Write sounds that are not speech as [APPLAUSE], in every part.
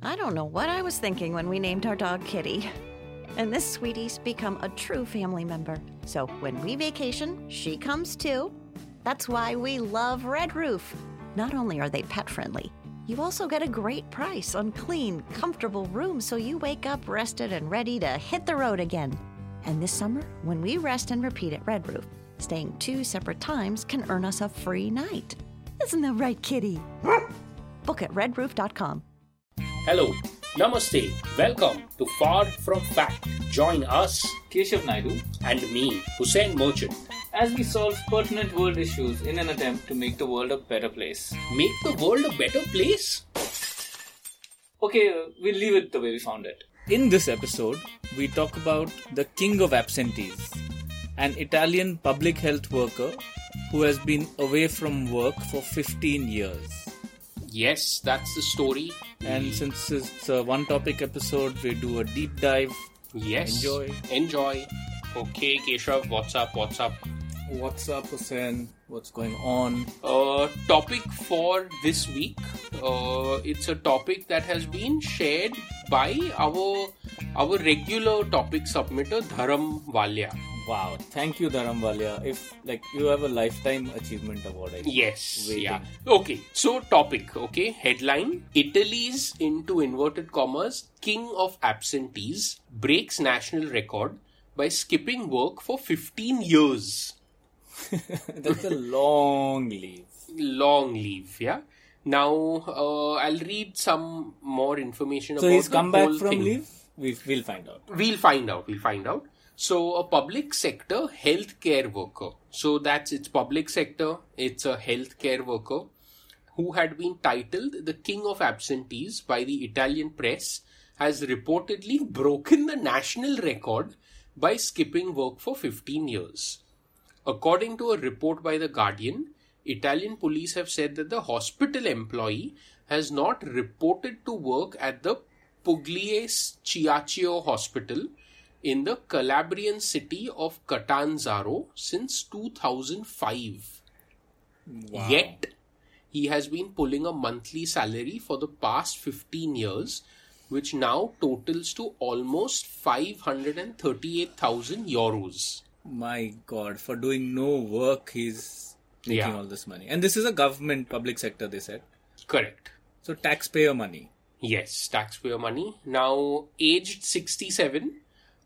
I don't know what I was thinking when we named our dog Kitty. And this sweetie's become a true family member. So when we vacation, she comes too. That's why we love Red Roof. Not only are they pet friendly, you also get a great price on clean, comfortable rooms so you wake up rested and ready to hit the road again. And this summer, when we rest and repeat at Red Roof, staying two separate times can earn us a free night. Isn't that right, kitty? [LAUGHS] Book at redroof.com. Hello, Namaste, welcome to Far From Fact. Join us Keshav Naidu and me, Hussein Merchant. as we solve pertinent world issues in an attempt to make the world a better place. Make the world a better place? Okay, we'll leave it the way we found it. In this episode, we talk about the king of absentees, an Italian public health worker who has been away from work for 15 years. Yes, that's the story. And since it's a one topic episode, we do a deep dive. Yes. Enjoy. Enjoy. Okay, Keshav, what's up? What's up? What's up, Hussein? What's going on? Uh, topic for this week. Uh, it's a topic that has been shared by our our regular topic submitter Dharam Walia. Wow, thank you, Dharam Walia. If like you have a lifetime achievement award, I. Yes. Waiting. Yeah. Okay. So topic. Okay. Headline: Italy's into inverted commas king of absentees breaks national record by skipping work for 15 years. [LAUGHS] That's a long leave. Long leave. Yeah. Now uh, I'll read some more information So about he's the come back from thing. leave. We we'll find out. We'll find out. We'll find out. So, a public sector healthcare worker. So, that's it's public sector. It's a healthcare worker who had been titled the King of Absentees by the Italian press has reportedly broken the national record by skipping work for 15 years. According to a report by The Guardian, Italian police have said that the hospital employee has not reported to work at the Pugliese Ciaccio Hospital in the Calabrian city of Catanzaro since 2005. Yet, he has been pulling a monthly salary for the past 15 years, which now totals to almost 538,000 euros. My God, for doing no work, he's making Yeah. all this money. And this is a government public sector. They said Correct. so. Taxpayer money. Yes, taxpayer money. Now, aged 67,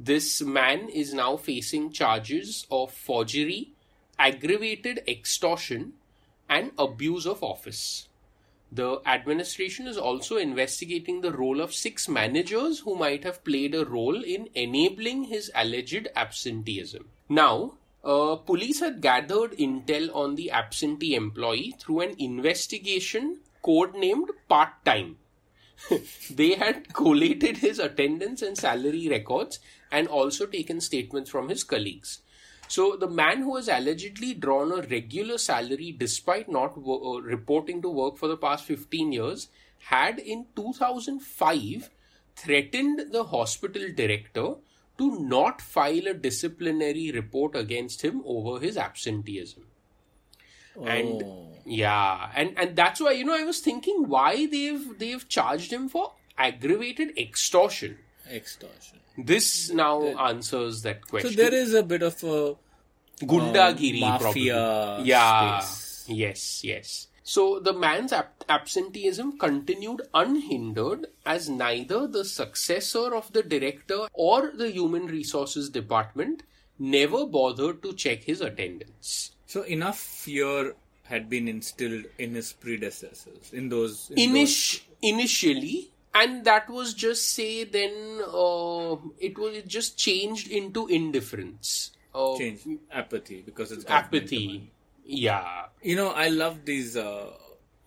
this man is now facing charges of forgery, aggravated extortion, and abuse of office. The administration is also investigating the role of six managers who might have played a role in enabling his alleged absenteeism. Now, uh, police had gathered intel on the absentee employee through an investigation codenamed Part Time [LAUGHS] they had collated his attendance and salary records and also taken statements from his colleagues. So, the man who has allegedly drawn a regular salary despite not wo- uh, reporting to work for the past 15 years had in 2005 threatened the hospital director to not file a disciplinary report against him over his absenteeism Oh. and yeah and and that's why you know i was thinking why they've they've charged him for aggravated extortion extortion. This now answers that question. So there is a bit of a gundagiri uh, probably. mafia yeah space. yes yes so the man's ab- absenteeism continued unhindered as neither the successor of the director or the human resources department never bothered to check his attendance So enough fear had been instilled in his predecessors in those. In Init- initially and that was just say then uh, it was it just changed into indifference uh, change apathy because it's apathy yeah You know, I love these uh,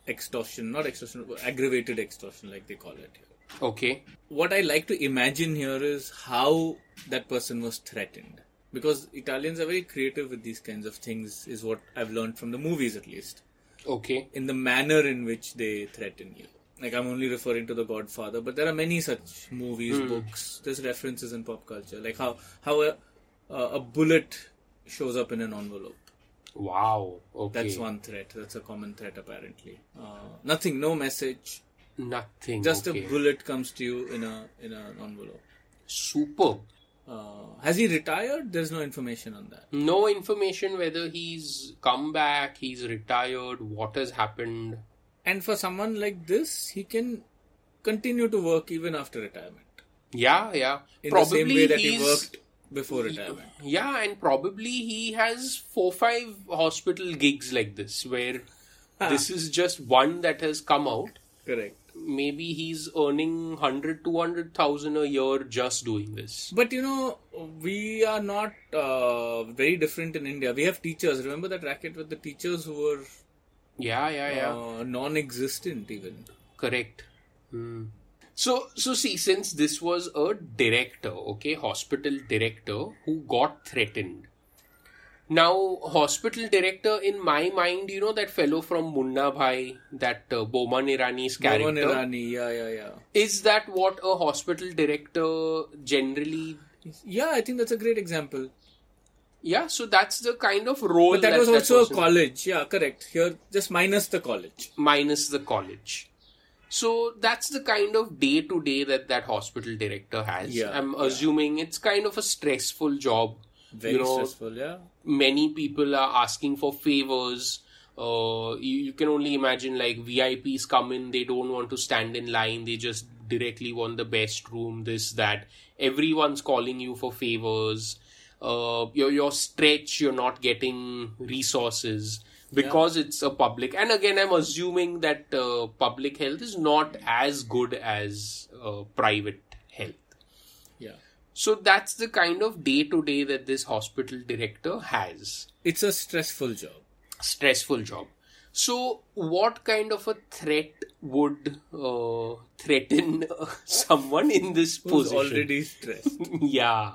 extortion, not extortion, aggravated extortion, like they call it. Here. okay What I like to imagine here is how that person was threatened. Because Italians are very creative with these kinds of things, is what I've learned from the movies at least. okay In the manner in which they threaten you. Like, I'm only referring to The Godfather, but there are many such movies, books, there's references in pop culture. Like how, how a, uh, a bullet shows up in an envelope. wow okay That's one threat. That's a common threat, apparently. Uh, nothing, no message, Nothing. Just okay. a bullet comes to you in a in an envelope. Super. Uh, has he retired? There's no information on that. No information whether he's come back, he's retired, what has happened. And for someone like this, he can continue to work even after retirement. Yeah, yeah. In probably the same way that he worked before retirement. yeah, and probably he has four five hospital gigs like this where this is just one that has come out. Correct. Maybe he's earning 100 200,000 a year just doing this. But you know, we are not uh, very different in India. We have teachers. Remember that racket with the teachers who were Yeah, yeah, yeah. uh, non-existent even. Correct. Hmm. So, so see, since this was a director, okay, hospital director who got threatened. Now, hospital director, in my mind, you know that fellow from Munna Bhai, that uh, Boman Irani's character. Mohan Irani, yeah, yeah, yeah. Is that what a hospital director generally? Yeah, I think that's a great example. Yeah, so that's the kind of role But that was also a college. Yeah, correct. Here, just minus the college. minus the college. So that's the kind of day to day that that hospital director has. Yeah, I'm yeah. assuming it's kind of a stressful job. Very you know, stressful, yeah. many people are asking for favors. Uh, you, you can only imagine like VIPs come in, they don't want to stand in line, they just directly want the best room, this, that. Everyone's calling you for favors. Uh, your your stretch, you're not getting resources because it's a public. And again, I'm assuming that uh, public health is not as good as uh, private health. Yeah. So that's the kind of day to day that this hospital director has. It's a stressful job. Stressful job. So, what kind of a threat would uh, threaten uh, [LAUGHS] someone in this Who's position? already stressed. [LAUGHS] yeah,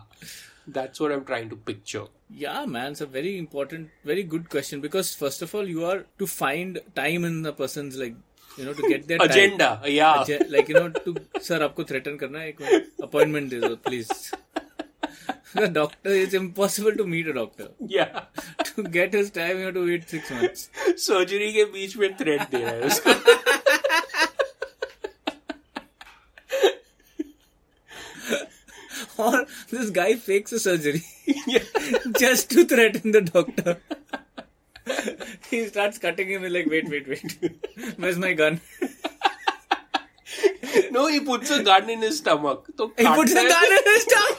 that's what I'm trying to picture. Yeah, man, it's a very important, very good question because first of all, you are to find time in a person's like, you know, to get their time. [LAUGHS] Agenda, yeah. Agen- like you know, to [LAUGHS] sir, आपको threaten करना है एक appointment दे दो, please. The doctor, it's impossible to meet a doctor. yeah. [LAUGHS] To get his time, you have to wait six months. Surgery के बीच में threat दे रहा है उसको or this guy fakes a surgery [LAUGHS] just to threaten the doctor. he starts cutting him and like, wait, wait, wait. Where's my gun? no, he puts a gun in his stomach. So he puts a gun in his stomach.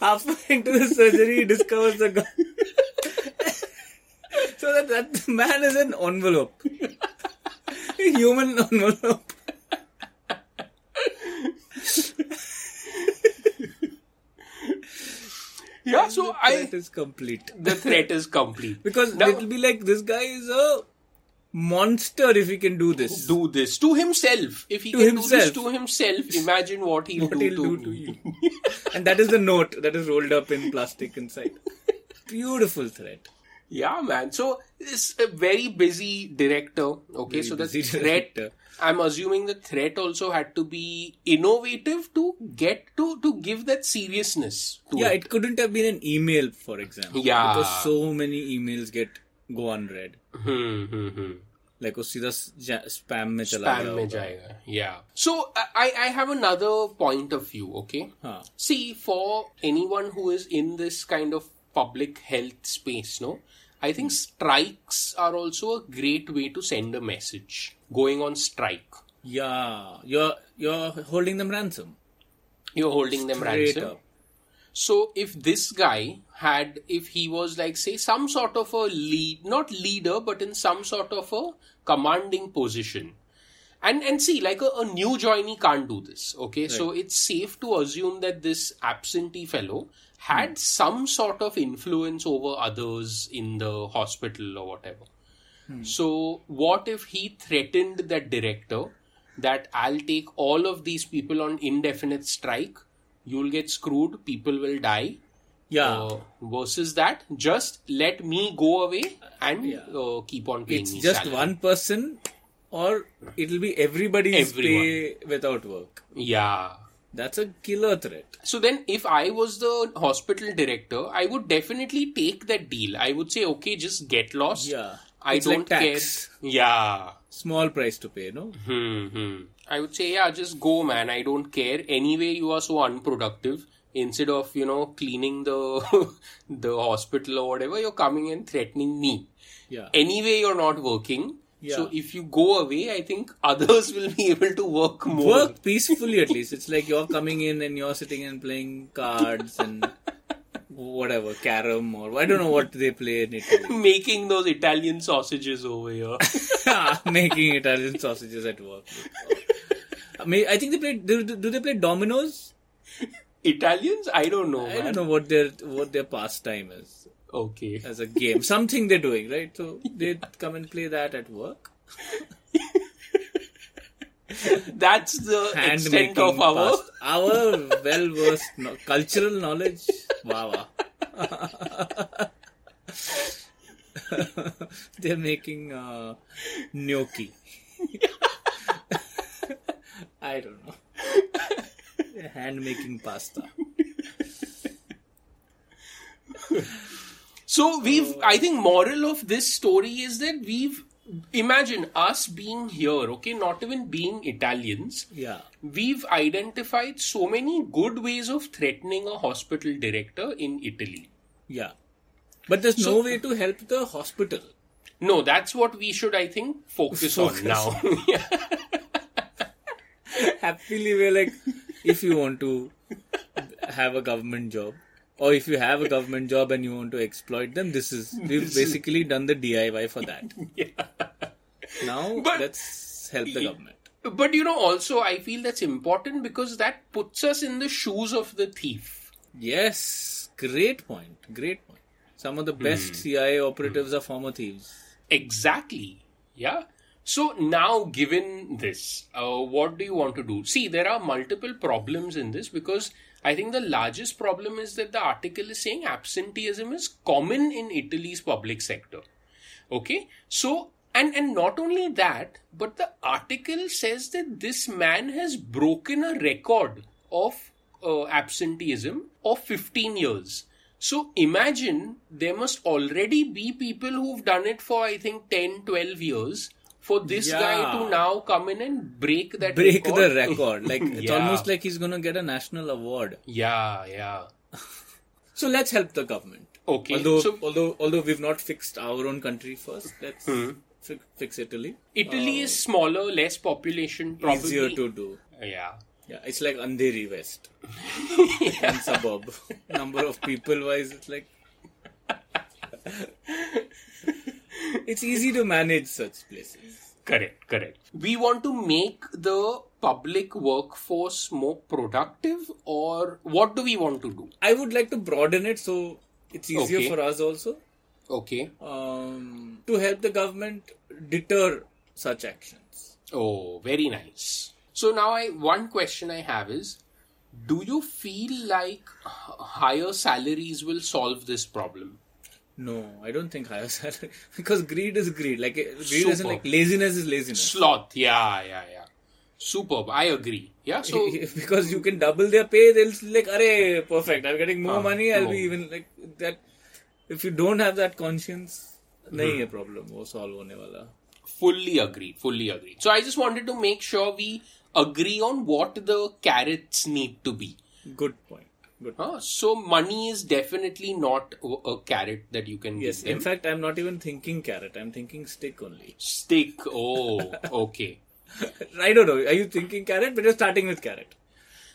Halfway into the surgery, he discovers the gun. so that, that man is an envelope. Human envelope. Yeah, so I Threat is complete. the threat is complete Because Now- it'll be like this guy is a monster if he can do this. do this to himself. If he To can himself. do this to himself, imagine what he'll, what do, he'll to do to you. and that is the note that is rolled up in plastic inside. Beautiful threat. Yeah, man. So it's a very busy director. Okay, Very so the busy threat. director. I'm assuming the threat also had to be innovative to get to to give that seriousness to Yeah, it. it couldn't have been an email, for example. Yeah. Because so many emails get go unread. Hmm, hmm, hmm. Like वो सीधा ja- spam में चला Spam गया में होगा. जाएगा. Yeah. So I I have another point of view. Okay. हाँ. See, for anyone who is in this kind of public health space, no, I think strikes are also a great way to send a message. Going on strike, Yeah, you're you're holding them ransom. you're holding them ransom. up. So if this guy had, if he was like, say, some sort of a lead, not leader, but in some sort of a commanding position. And, and see, like a, a new joinee can't do this. Okay. So it's safe to assume that this absentee fellow had some sort of influence over others in the hospital or whatever. So what if he threatened that director that I'll take all of these people on indefinite strike, you'll get screwed, people will die. Yeah, Uh, versus that, just let me go away and uh, keep on paying it's just salary. one person, or it'll be everybody's Everyone. pay without work. Yeah, That's a killer threat. So then, if I was the hospital director, I would definitely take that deal. I would say, okay, just get lost. Yeah. I It's don't tax. care. Yeah. Small price to pay, no? Hmm, hmm. I would say, yeah, just go, man. I don't care. Anyway, you are so unproductive. Instead of you know cleaning the [LAUGHS] the hospital or whatever, you're coming and threatening me. Yeah. Anyway, you're not working. So if you go away, I think [LAUGHS] others will be able to work more. Work peacefully at least. It's like you're coming in and you're sitting and playing cards and whatever, carom or I don't know what they play in Italy. [LAUGHS] Making those Italian sausages over here. [LAUGHS] Ah, making Italian sausages at work. I mean, I think they play. Do, do they play dominoes? Italians? I don't know, I man. don't know what their what their pastime is Okay. [LAUGHS] as a game. Something they're doing, right? So they come and play that at work. [LAUGHS] That's the Hand extent of our. our well versed no- cultural knowledge. Wow. [LAUGHS] they're making uh, gnocchi. I don't know. Hand making pasta. So we've, I think, moral of this story is that we've, imagine us being here, okay, not even being Italians, Yeah. we've identified so many good ways of threatening a hospital director in Italy. Yeah. But there's So- no way to help the hospital. No, that's what we should, I think, focus, Focus. on now. [LAUGHS] [LAUGHS] Happily, we're like, if you want to have a government job, or if you have a government job and you want to exploit them, this is we've basically done the DIY for that. [LAUGHS] Now But- let's help the government. but you know, also, I feel that's important because that puts us in the shoes of the thief. Yes, great point. Great point. Some of the best hmm. CIA operatives are former thieves. Exactly. Yeah. So now, given this, uh, what do you want to do? See, there are multiple problems in this because I think the largest problem is that the article is saying absenteeism is common in Italy's public sector. Okay. So, and, and not only that, but the article says that this man has broken a record of uh, absenteeism of 15 years. So imagine there must already be people who've done it for I think 10, 12 years for this guy to now come in and break that Break record. the record. Like it's [LAUGHS] almost like he's gonna get a national award. Yeah, yeah. [LAUGHS] So let's help the government. Okay, Although, so- although, although we've not fixed our own country first, let's fi- fix Italy. Italy is smaller, less population, probably. Uh, Easier to do. Yeah. Yeah, it's like Andheri West. [LAUGHS] One suburb. Number of people wise, it's like. It's easy to manage such places. Correct, correct. We want to make the public workforce more productive, or what do we want to do? I would like to broaden it so it's easier Okay. for us also Okay. um, to help the government deter such actions. Oh, very nice. So now I one question I have is do you feel like higher salaries will solve this problem? No, I don't think higher [LAUGHS] salary because greed is greed. Like eh, greed isn't Super. like laziness is laziness. Sloth, yeah, yeah, yeah. Superb. I agree. Yeah, so [LAUGHS] because you can double their pay, they'll be like, "Arey, perfect! I'm getting more Ah, money. I'll no. be even like that." If you don't have that conscience, Hmm. नहीं है problem वो solve होने वाला. fully agree, fully agree. So I just wanted to make sure we agree on what the carrots need to be. Good point. Good. Huh? So money is definitely not a carrot that you can Yes. In fact, I'm not even thinking carrot. I'm thinking stick only. Stick. Oh, [LAUGHS] okay. I don't know. Are you thinking carrot? But you're starting with carrot.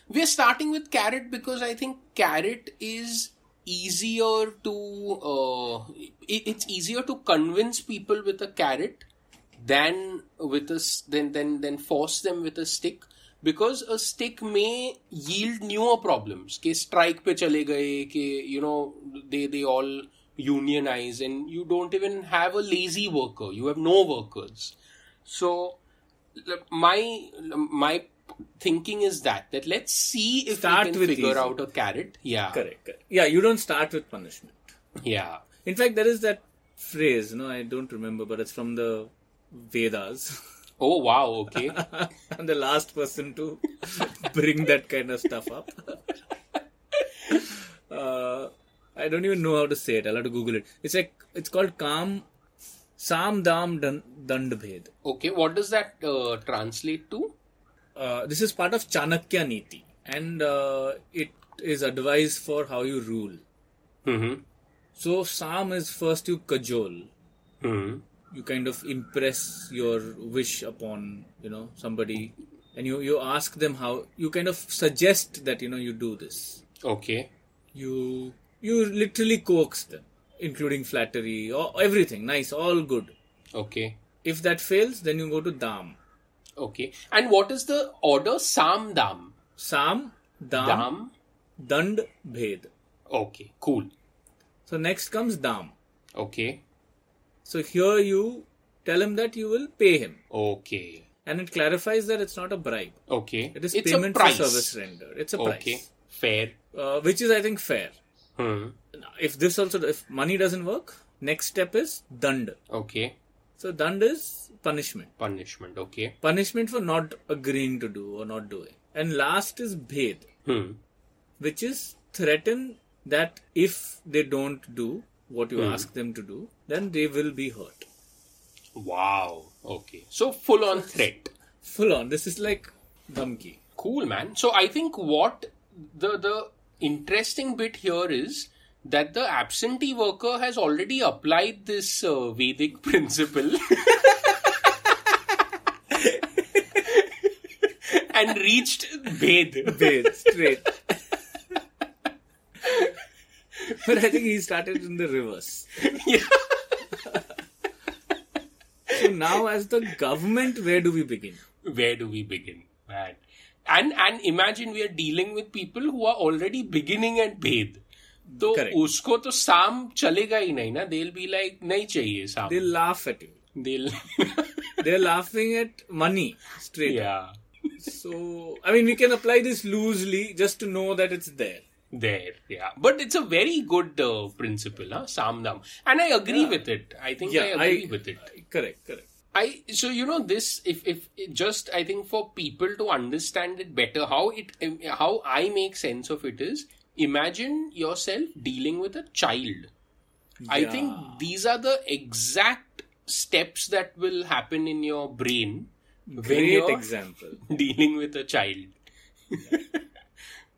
We're starting with carrot because I think carrot is easier to uh, it, it's easier to convince people with a carrot than with a than than than force them with a stick because a stick may yield newer problems कि strike पे चले गए कि you know they they all unionize and you don't even have a lazy worker you have no workers so l- my my thinking is that that let's see if Start we can with figure easy. out a carrot yeah Correct. correct. Yeah, you don't start with punishment. yeah In fact, there is that phrase. No, I don't remember, but it's from the Vedas. [LAUGHS] Oh wow, okay. [LAUGHS] I'm the last person to bring that kind of stuff up. [LAUGHS] uh, I don't even know how to say it. I'll have to Google it. It's like it's called Kam Sam Dam Dan- Dand Bhed. okay, what does that uh, translate to? Uh, this is part of Chanakya Niti, and uh, it is advice for how you rule. Mm-hmm. So Sam is first you cajole. hmm You kind of impress your wish upon you know somebody, and you you ask them how. You kind of suggest that you know you do this. Okay. you you literally coax them including flattery or everything nice all good Okay. if that fails then you go to dam Okay. And what is the order? Sam Dam. sam dam, Dam. dand bhed Okay. Cool. so next comes dam Okay. So here you tell him that you will pay him Okay. and it clarifies that it's not a bribe Okay. it is it's payment for service rendered it's a price Okay. Fair. uh, which is i think fair Hmm. if this also if money doesn't work next step is dand Okay. so dand is punishment Punishment. Okay. punishment for not agreeing to do or not doing. And last is bhed, Hmm. which is threaten that if they don't do what you Hmm. ask them to do, then they will be hurt. Wow. Okay. So full on threat. Full on. This is like dhamki. Cool, man. So I think what the the interesting bit here is that the absentee worker has already applied this uh, Vedic [LAUGHS] principle [LAUGHS] and reached Ved. Bhed, straight. but I think he started in the reverse. [LAUGHS] Yeah. So now, as the government, where do we begin? Where do we begin, man? And and imagine we are dealing with people who are already beginning at Ved. तो Correct. उसको तो साम चलेगा ही नहीं ना they'll be like नहीं चाहिए साम They laugh at you. they'll They're laughing at money straight. yeah So, I mean, we can apply this loosely just to know that it's there. there yeah but it's a very good uh, principle huh? samdam and i agree Yeah. with it i think Yeah, i agree I- with it Correct, correct. I so you know this if if just I think for people to understand it better how it how I make sense of it is imagine yourself dealing with a child. I think these are the exact steps that will happen in your brain when Great you're example. [LAUGHS] dealing with a child.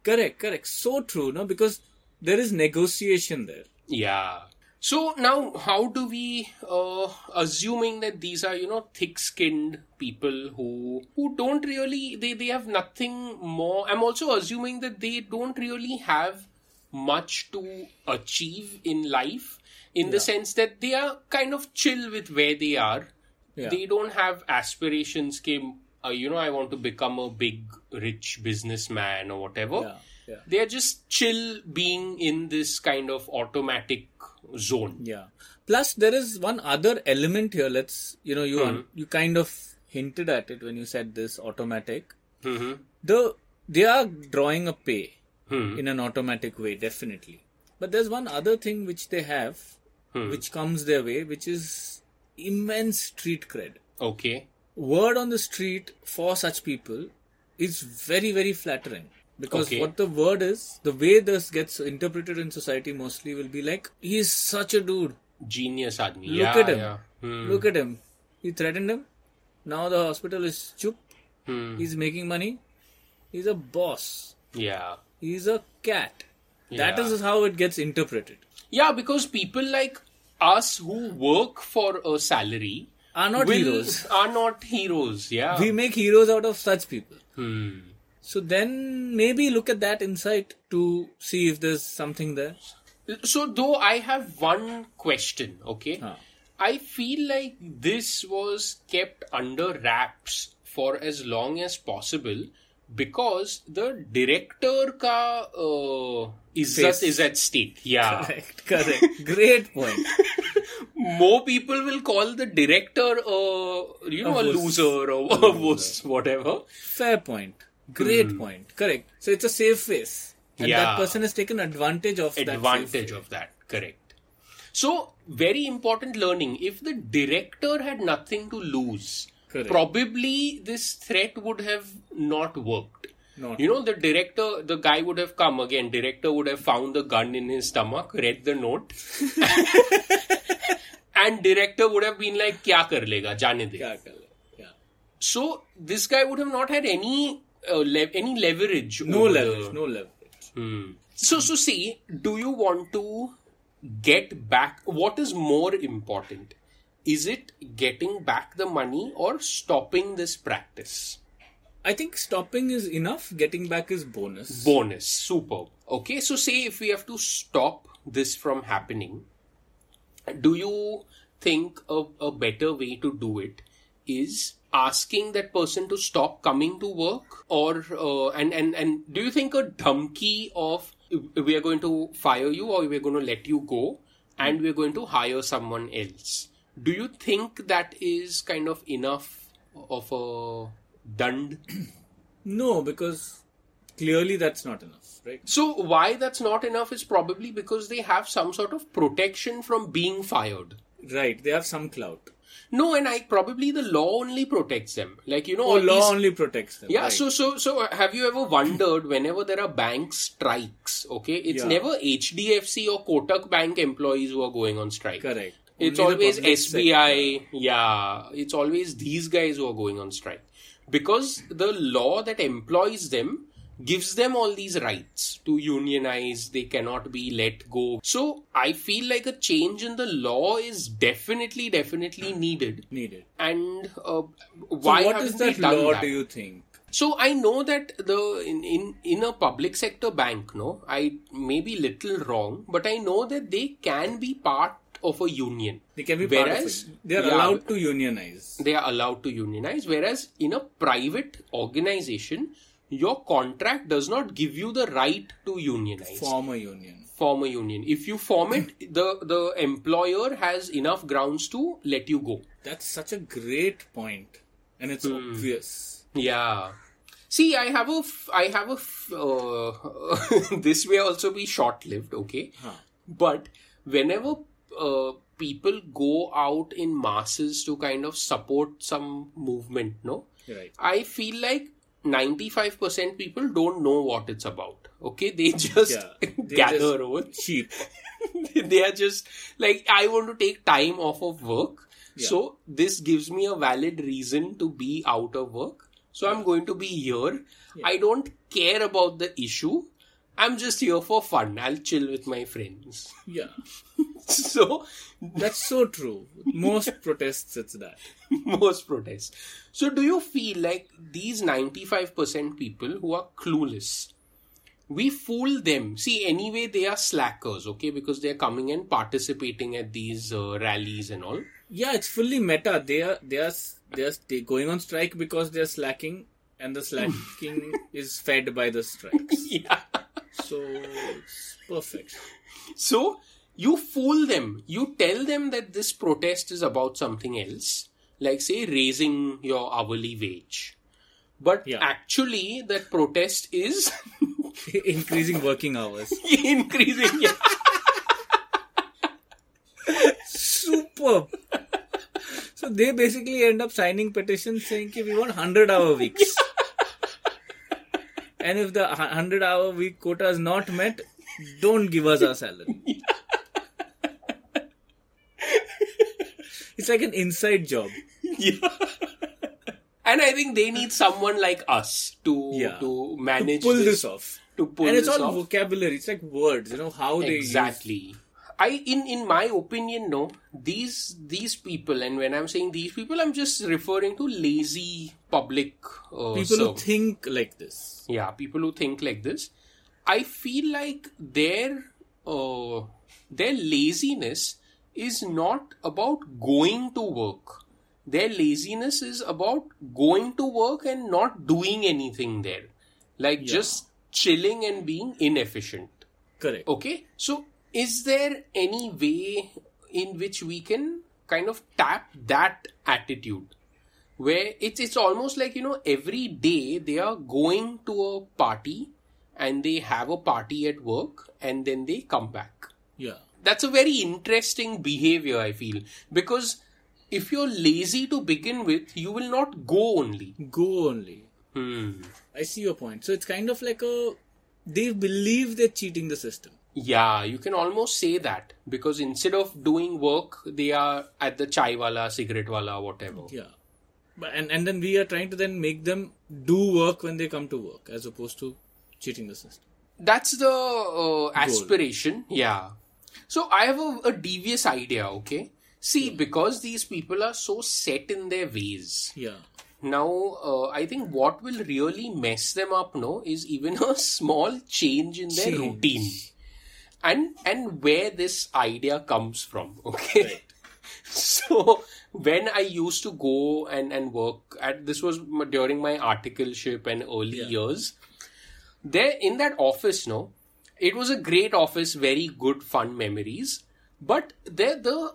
Correct, correct. So true, no? Because there is negotiation there. Yeah. So now, how do we, uh, assuming that these are you know thick-skinned people who who don't really they they have nothing more. I'm also assuming that they don't really have much to achieve in life, in the sense that they are kind of chill with where they are. Yeah. They don't have aspirations. Came, uh, you know, I want to become a big rich businessman or whatever Yeah, yeah. they are just chill being in this kind of automatic zone. Yeah. Plus, there is one other element here. Let's, you know, you un- you kind of hinted at it when you said this automatic. hmm The they are drawing a pay Hmm. in an automatic way, definitely. But there's one other thing which they have, Hmm. which comes their way, which is immense street cred. Okay. Word on the street for such people is very, very flattering. Because Okay. what the word is, the way this gets interpreted in society mostly will be like, he is such a dude. Genius admi. Look yeah, at him. Yeah. Hmm. Look at him. He threatened him. Now the hospital is chup. Hmm. He's making money. He's a boss. Yeah. He's a cat. That Yeah. is how it gets interpreted. Yeah, because people like us who work for a salary Are not will- heroes. Are not heroes. Yeah. We make heroes out of such people. Hmm. So then maybe look at that insight to see if there's something there. So, though I have one question, okay? Huh. I feel like this was kept under wraps for as long as possible because the director ka uh, izzat is at stake. Yeah. Correct, correct. Great point. [LAUGHS] More people will call the director uh, you know, A loser or a [LAUGHS] wuss, whatever. Fair point. Great point. Correct. So it's a safe face. And Yeah. that person has taken advantage of that. advantage of that correct so very important learning if the director had nothing to lose Correct. probably this threat would have not worked. Not you know, the director, the guy would have come again. Director would have found the gun in his stomach, read the note, [LAUGHS] and director would have been like, "Kya kar lega, jaane de." Kya kar. So this guy would have not had any uh, le- any leverage. No leverage. No leverage. Hmm. So so see, do you want to get back? What is more important? Is it getting back the money or stopping this practice? I think stopping is enough. Getting back is bonus. bonus superb okay so say if we have to stop this from happening do you think a, a better way to do it is asking that person to stop coming to work or uh, and and and do you think a dhamki of we are going to fire you or we're going to let you go and we're going to hire someone else do you think that is kind of enough of a dand [CLEARS THROAT] No, because clearly that's not enough, right? So why that's not enough is probably because they have some sort of protection from being fired. Right. They have some clout. No, and I probably the law only protects them. Like you know, Oh, law these- only protects them. yeah. right. So so so uh, have you ever wondered whenever there are bank strikes? Okay, it's Yeah. never HDFC or Kotak Bank employees who are going on strike. correct. It's always SBI. Yeah, it's always these guys who are going on strike because the law that employs them gives them all these rights to unionize. They cannot be let go. So I feel like a change in the law is definitely, definitely needed. needed. And uh, why what haven't is that law? that? Do you think? So I know that the in, in in a public sector bank, no, I may be little wrong, but I know that they can be part of a union. They can be Whereas- part of it. They are yeah. allowed to unionize. They are allowed to unionize, whereas in a private organization, your contract does not give you the right to unionize. Form a union. Form a union. If you form it, [LAUGHS] the the employer has enough grounds to let you go. That's such a great point. and it's Hmm. obvious. Yeah. See, I have a, f- I have a, f- uh, [LAUGHS] this may also be short lived, okay? Huh. But whenever uh, people go out in masses to kind of support some movement, no? Right. I feel like 95% people don't know what it's about, okay? They [LAUGHS] just Yeah. [LAUGHS] Gather over. [LAUGHS] Cheap. they are just like, I want to take time off of work. Yeah. So this gives me a valid reason to be out of work. So I'm going to be here. I don't care about the issue. I'm just here for fun. I'll chill with my friends. Yeah. [LAUGHS] so That's so true. Most protests, it's that. [LAUGHS] most protests. So do you feel like these 95% people who are clueless, we fool them. See, anyway, they are slackers, okay, because they're coming and participating at these uh, rallies and all. Yeah, it's fully meta. They are they are they are going on strike because they are slacking, and the slacking [LAUGHS] is fed by the strikes. Yeah. So it's perfect. So you fool them. You tell them that this protest is about something else, like say raising your hourly wage. But Yeah. actually, that protest is [LAUGHS] Increasing working hours. [LAUGHS] increasing. Yeah. Superb. So they basically end up signing petitions saying that we want 100 hour weeks. And if the 100 hour week quota is not met, don't give us our salary. it's like an inside job. yeah. And I think they need someone like us to Yeah. to manage Pull this, this off. to pull and it's all off. vocabulary. It's like words, you know, how they use exactly i in in my opinion no these these people and when i'm saying these people i'm just referring to lazy public uh, people who think like this. yeah people who think like this. I feel like their uh, their laziness is not about going to work. Their laziness is about going to work and not doing anything there. Like just chilling and being inefficient. Correct. Okay, so is there any way in which we can kind of tap that attitude where it's it's almost like you know every day they are going to a party and they have a party at work and then they come back Yeah. that's a very interesting behavior i feel because if you're lazy to begin with, you will not go only. Go only. Hmm. I see your point. So it's kind of like a they believe they're cheating the system. Yeah, you can almost say that because instead of doing work, they are at the chai wala, cigarette wala, whatever. Yeah. But and, and then we are trying to then make them do work when they come to work as opposed to cheating the system. That's the uh, aspiration. Yeah. So I have a, a devious idea, okay? See, because these people are so set in their ways. Yeah. Now, uh, I think what will really mess them up, no, is even [LAUGHS] a small change in their Change. routine, and and where this idea comes from. Okay, Right. [LAUGHS] so when I used to go and and work at this was during my articleship and early Yeah. years. There in that office, no, it was a great office, very good fun memories. But there the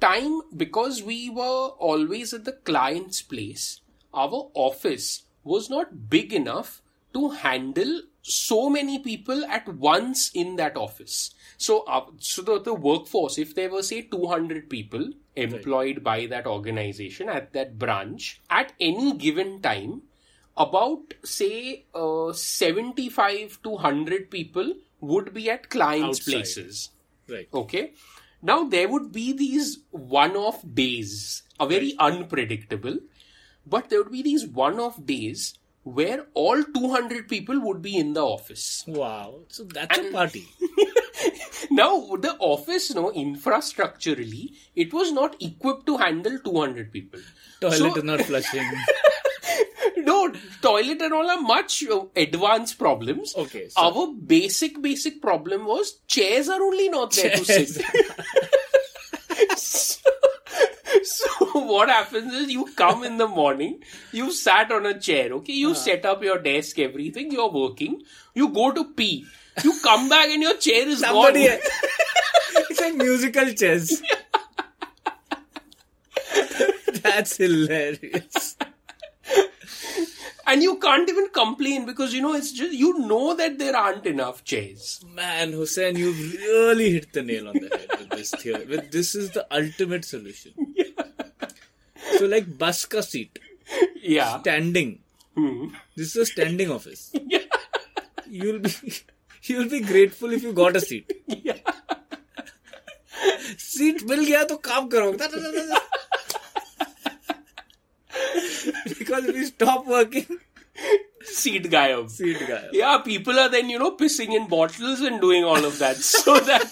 time because we were always at the client's place, our office was not big enough to handle so many people at once in that office. So, uh, so the, the workforce, if there were say 200 people employed by that organization at that branch, at any given time, about say uh, 75 to 100 people would be at clients' Outside. places. Right. Okay. Now there would be these one off days, a very unpredictable, but there would be these one off days where all 200 people would be in the office. Wow. So that's a party. [LAUGHS] [LAUGHS] Now, the office, no, infrastructurally, it was not equipped to handle 200 people. Toilet So- is not flushing. [LAUGHS] No, toilet and all are much uh, advanced problems. Okay, so- Our basic, basic problem was chairs are only not there to sit. [LAUGHS] so, so what happens is you come in the morning, you sat on a chair, okay, you set up your desk, everything, you're working, you go to pee, you come back and your chair is Somebody. gone. it's like musical chairs. That's hilarious. And you can't even complain because you know it's just you know that there aren't enough chairs. Man, Hussein, you've really hit the nail on the head with this theory. With this is the ultimate solution. So, like bus ka seat, Yeah. standing. Hmm. This is a standing office. [LAUGHS] You'll be you'll be grateful if you got a seat. Seat मिल गया तो काम करो because if you stop working Seat gayab. seat guy Yeah, people are then, you know, pissing in bottles and doing all of that. So that, [LAUGHS]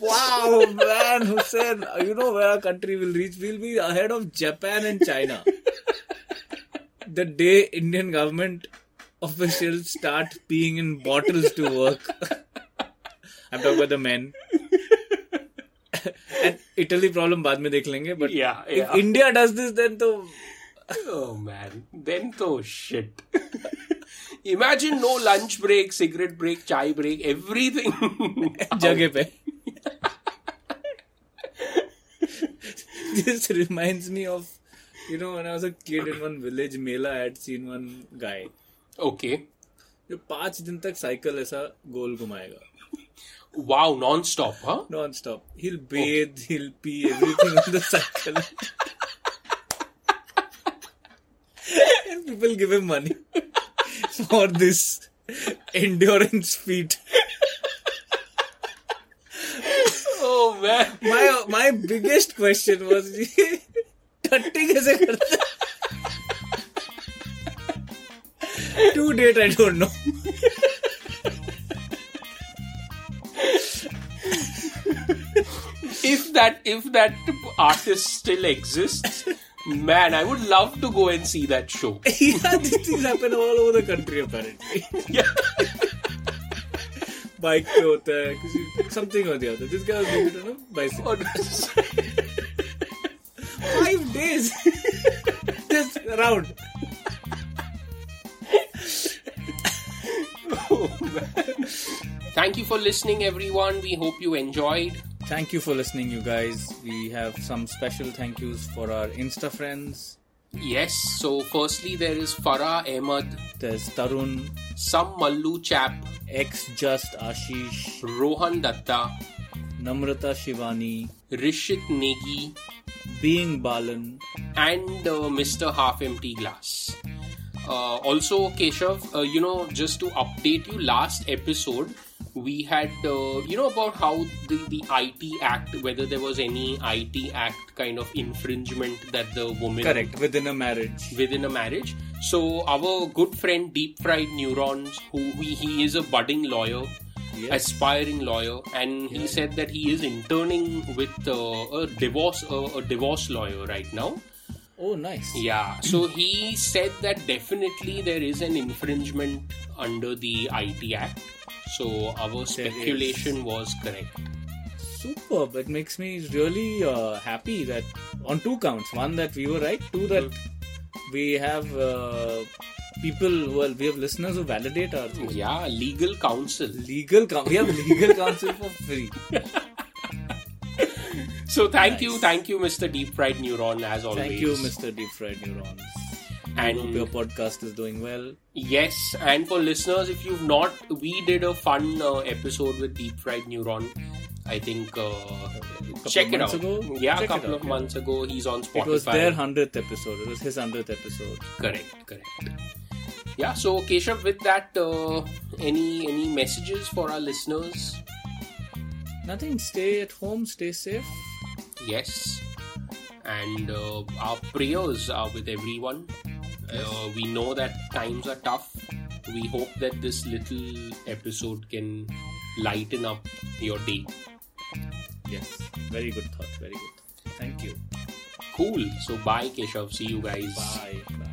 wow man Hussein you know where our country will reach we'll be ahead of Japan and China the day Indian government officials start peeing in bottles to work I'm talking about the men and Italy problem बाद में देख लेंगे but Yeah, if yeah. India does this then तो oh man, then so shit. Imagine no lunch break, cigarette break, chai break, everything. [LAUGHS] जगह पे this reminds me of you know when I was a kid in one village mela I had seen one guy okay जो पाँच दिन तक cycle ऐसा गोल घुमाएगा। Wow non stop हाँ non stop he'll bathe he'll pee everything on the cycle people give him money for this endurance feat my my biggest question was ये टट्टी कैसे करता है? to date, I don't know. if that if that artist still exists, man, I would love to go and see that show. [LAUGHS] yeah, these things happen all over the country apparently. yeah. Bike hota something or the other. This guy was doing it on a bicycle. Five days. Just around. [LAUGHS] Thank you for listening, everyone. We hope you enjoyed. Thank you for listening, you guys. We have some special thank yous for our Insta friends. Yes, so firstly, there is Farah Ahmad, There's Tarun, some Mallu chap, ex Just Ashish, Rohan Datta, Namrata Shivani, Rishit Negi, Being Balan, and uh, Mr. Half Empty Glass. Uh, also, Keshav, uh, you know, just to update you, last episode we had, uh, you know, about how the, the IT Act, whether there was any IT Act kind of infringement that the woman. correct, within a marriage. Within a marriage. So, our good friend Deep Fried Neurons, who he, he is a budding lawyer, Yes. aspiring lawyer, and he said that he is interning with uh, a divorce uh, a divorce lawyer right now. Oh, nice. Yeah, so he said that definitely there is an infringement under the IT Act. So our speculation was correct. Superb. It makes me really uh, happy that on two counts. One, that we were right. Two, that we have uh, people, well, we have listeners who validate our Yeah, legal counsel. legal. coun we have legal counsel for free. [LAUGHS] So thank you, thank you, Mr. Deep Fried Neuron, as always. Thank you, Mr. Deep Fried Neurons. I hope your podcast is doing well. yes, and for listeners, if you've not, we did a fun uh, episode with Deep Fried Neuron. I think uh, check it out. ago? Yeah, a couple out, of yeah. months ago. He's on Spotify. It was their hundredth episode. It was his hundredth episode. Correct, correct. Yeah, so Keshav, with that, uh, any any messages for our listeners? Nothing. Stay at home. Stay safe. Yes, and uh, our prayers are with everyone. Uh, we know that times are tough. We hope that this little episode can lighten up your day. Yes. Very good thought. Very good. Thought. Thank you. Cool. So bye, Keshav. See you guys. Bye. Bye.